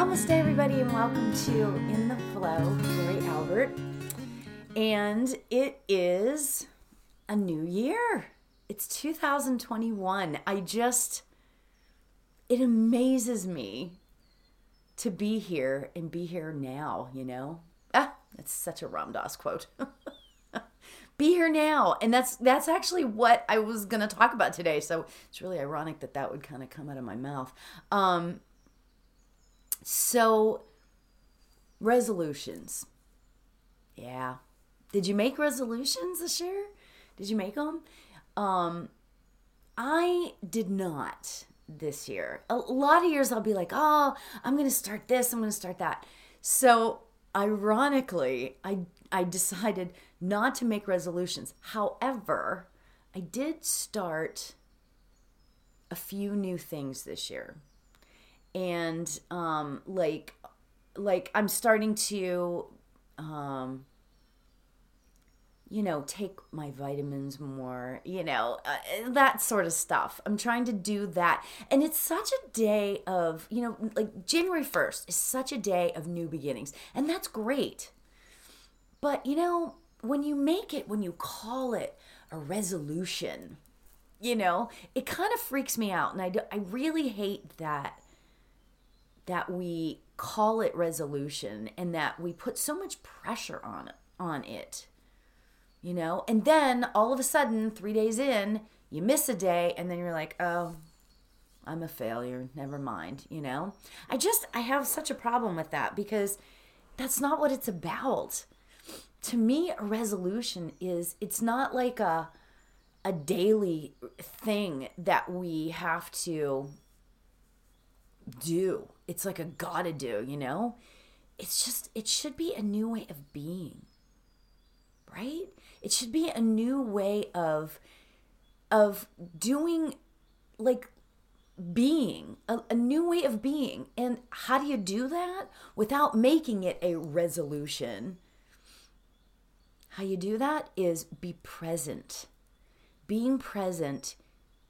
Namaste, everybody, and welcome to In the Flow Lori Albert. And it is a new year. It's 2021. I just, it amazes me to be here and be here now, you know? Ah, that's such a Ram Dass quote. be here now. And that's that's actually what I was going to talk about today. So it's really ironic that that would kind of come out of my mouth. Um so, resolutions. Yeah. Did you make resolutions this year? Did you make them? Um, I did not this year. A lot of years I'll be like, oh, I'm going to start this, I'm going to start that. So, ironically, I, I decided not to make resolutions. However, I did start a few new things this year and um like like i'm starting to um you know take my vitamins more you know uh, that sort of stuff. I'm trying to do that. And it's such a day of you know like january 1st is such a day of new beginnings and that's great. But you know when you make it when you call it a resolution you know it kind of freaks me out and i, do, I really hate that that we call it resolution and that we put so much pressure on on it. You know, and then all of a sudden 3 days in, you miss a day and then you're like, "Oh, I'm a failure. Never mind, you know? I just I have such a problem with that because that's not what it's about. To me, a resolution is it's not like a a daily thing that we have to do. It's like a gotta do, you know? It's just, it should be a new way of being, right? It should be a new way of, of doing, like, being, a, a new way of being. And how do you do that without making it a resolution? How you do that is be present. Being present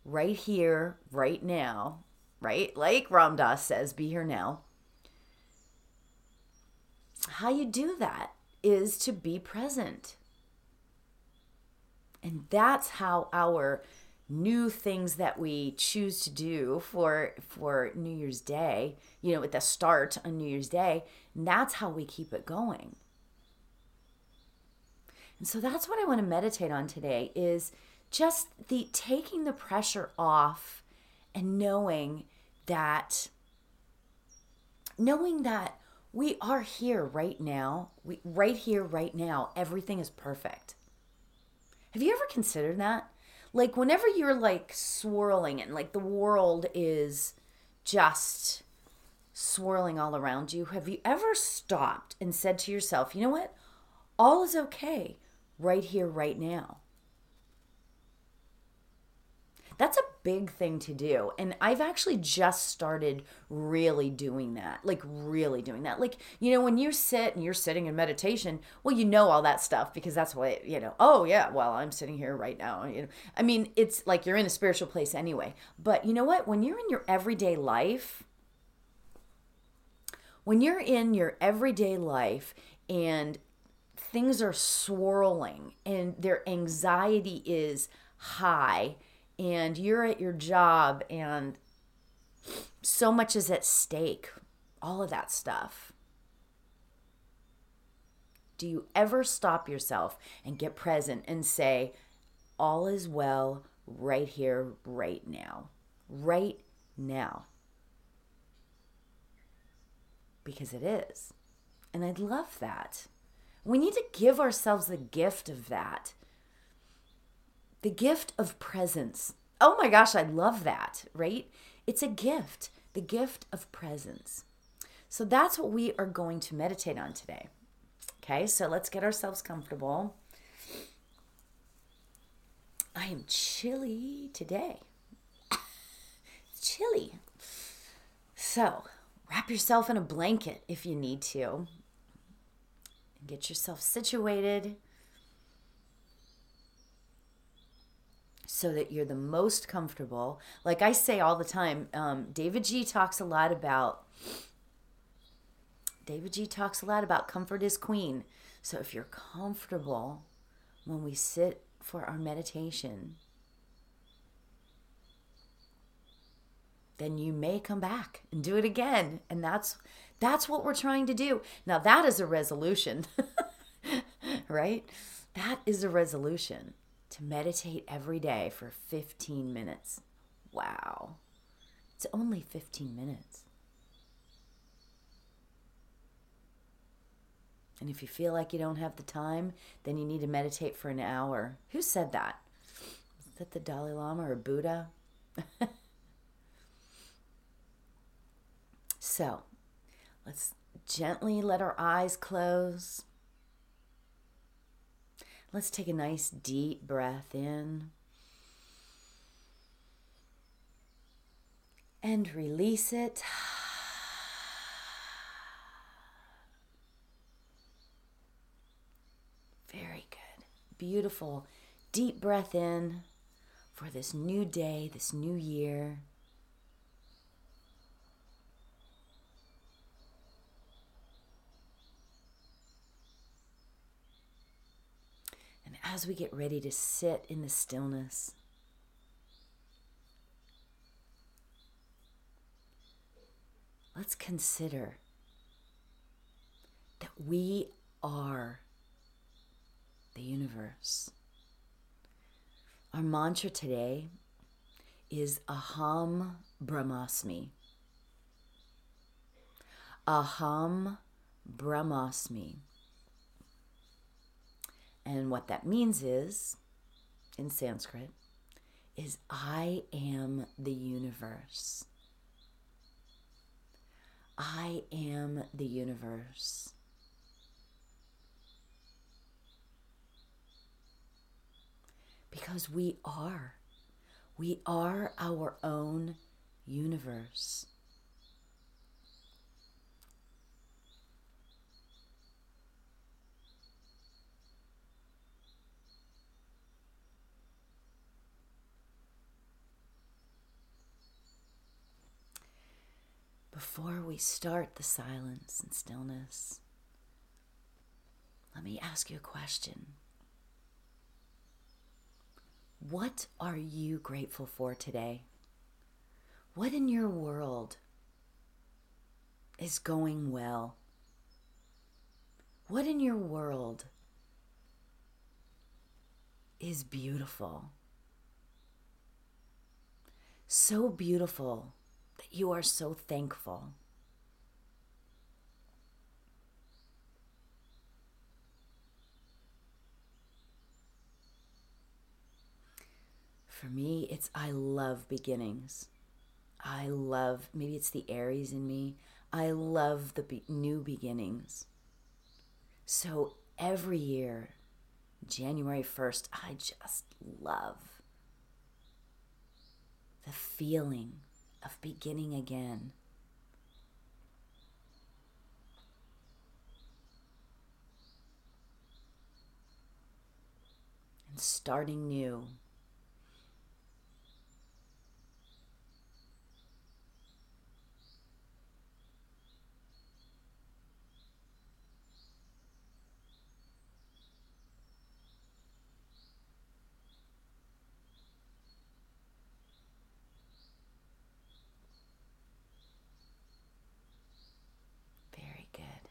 right here, right now, right? Like Ram Dass says, be here now. How you do that is to be present. And that's how our new things that we choose to do for for New Year's Day, you know, at the start on New Year's Day, and that's how we keep it going. And so that's what I want to meditate on today is just the taking the pressure off and knowing that knowing that we are here right now, we right here right now, everything is perfect. Have you ever considered that? Like whenever you're like swirling and like the world is just swirling all around you, have you ever stopped and said to yourself, "You know what? All is okay right here right now." That's a big thing to do. And I've actually just started really doing that. Like, really doing that. Like, you know, when you sit and you're sitting in meditation, well, you know all that stuff because that's what, you know, oh, yeah, well, I'm sitting here right now. You know, I mean, it's like you're in a spiritual place anyway. But you know what? When you're in your everyday life, when you're in your everyday life and things are swirling and their anxiety is high and you're at your job and so much is at stake, all of that stuff. Do you ever stop yourself and get present and say, all is well right here, right now? Right now. Because it is. And I'd love that. We need to give ourselves the gift of that the gift of presence. Oh my gosh, I love that, right? It's a gift, the gift of presence. So that's what we are going to meditate on today. Okay, so let's get ourselves comfortable. I am chilly today. chilly. So wrap yourself in a blanket if you need to. Get yourself situated so that you're the most comfortable. Like I say all the time, um, davidji talks a lot about davidji talks a lot about comfort is queen. So if you're comfortable when we sit for our meditation, then you may come back and do it again. And that's that's what we're trying to do. Now that is a resolution. right? That is a resolution to meditate every day for 15 minutes. Wow. It's only 15 minutes. And if you feel like you don't have the time, then you need to meditate for an hour. Who said that? Is that the Dalai Lama or Buddha? so, let's gently let our eyes close. Let's take a nice deep breath in. And release it. Very good. Beautiful. Deep breath in for this new day, this new year. And as we get ready to sit in the stillness, let's consider that we are the universe. Our mantra today is Aham Brahmasmi. Aham Brahmasmi. And what that means is, in Sanskrit, is I am the universe. I am the universe. Because we are. We are our own universe. Before we start the silence and stillness, let me ask you a question. What are you grateful for today? What in your world is going well? What in your world is beautiful? So beautiful you are so thankful. For me, it's I love beginnings. I love, maybe it's the Aries in me. I love the be- new beginnings. So every year, January 1st, I just love the feeling of beginning again. And starting new. Very good.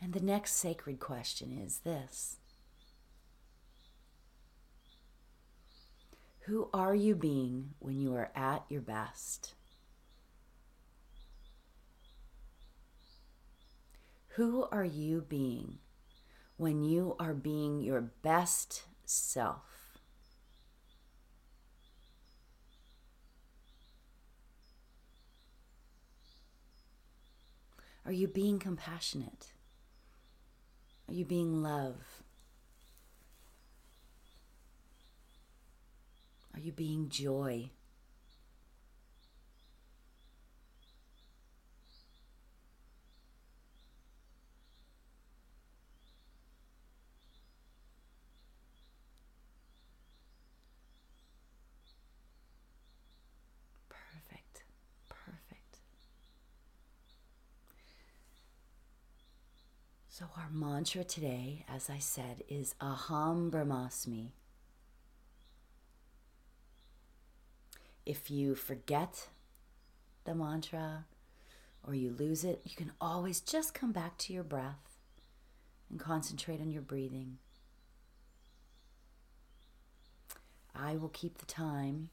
And the next sacred question is this Who are you being when you are at your best? Who are you being when you are being your best self? Are you being compassionate? Are you being love? Are you being joy? So, our mantra today, as I said, is Aham Brahmasmi. If you forget the mantra or you lose it, you can always just come back to your breath and concentrate on your breathing. I will keep the time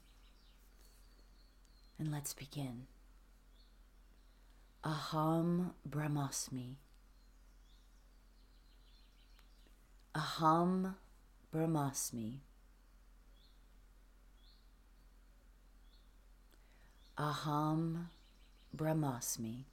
and let's begin. Aham Brahmasmi. Aham Brahmasmi. Aham Brahmasmi.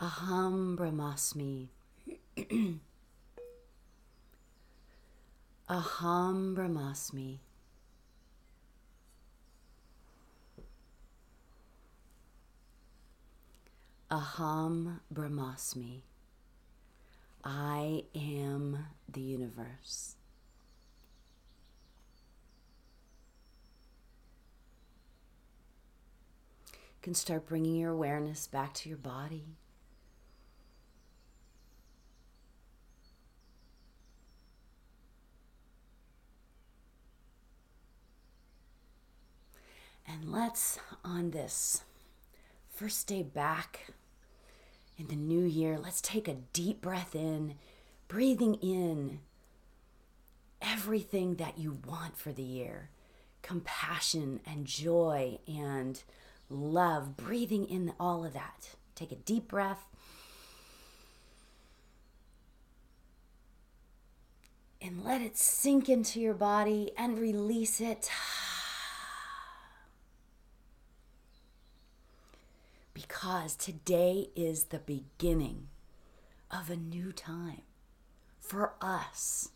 Aham Brahmasmi. Aham Brahmasmi. Aham Brahmasmi. I am the universe. Can start bringing your awareness back to your body. And let's, on this first day back in the new year, let's take a deep breath in, breathing in everything that you want for the year compassion and joy and love, breathing in all of that. Take a deep breath. And let it sink into your body and release it. Because today is the beginning of a new time for us.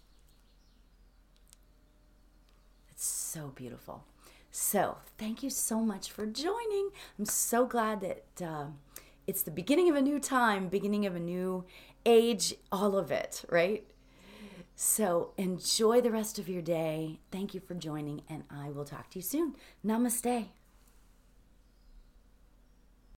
It's so beautiful. So, thank you so much for joining. I'm so glad that uh, it's the beginning of a new time, beginning of a new age, all of it, right? So, enjoy the rest of your day. Thank you for joining, and I will talk to you soon. Namaste.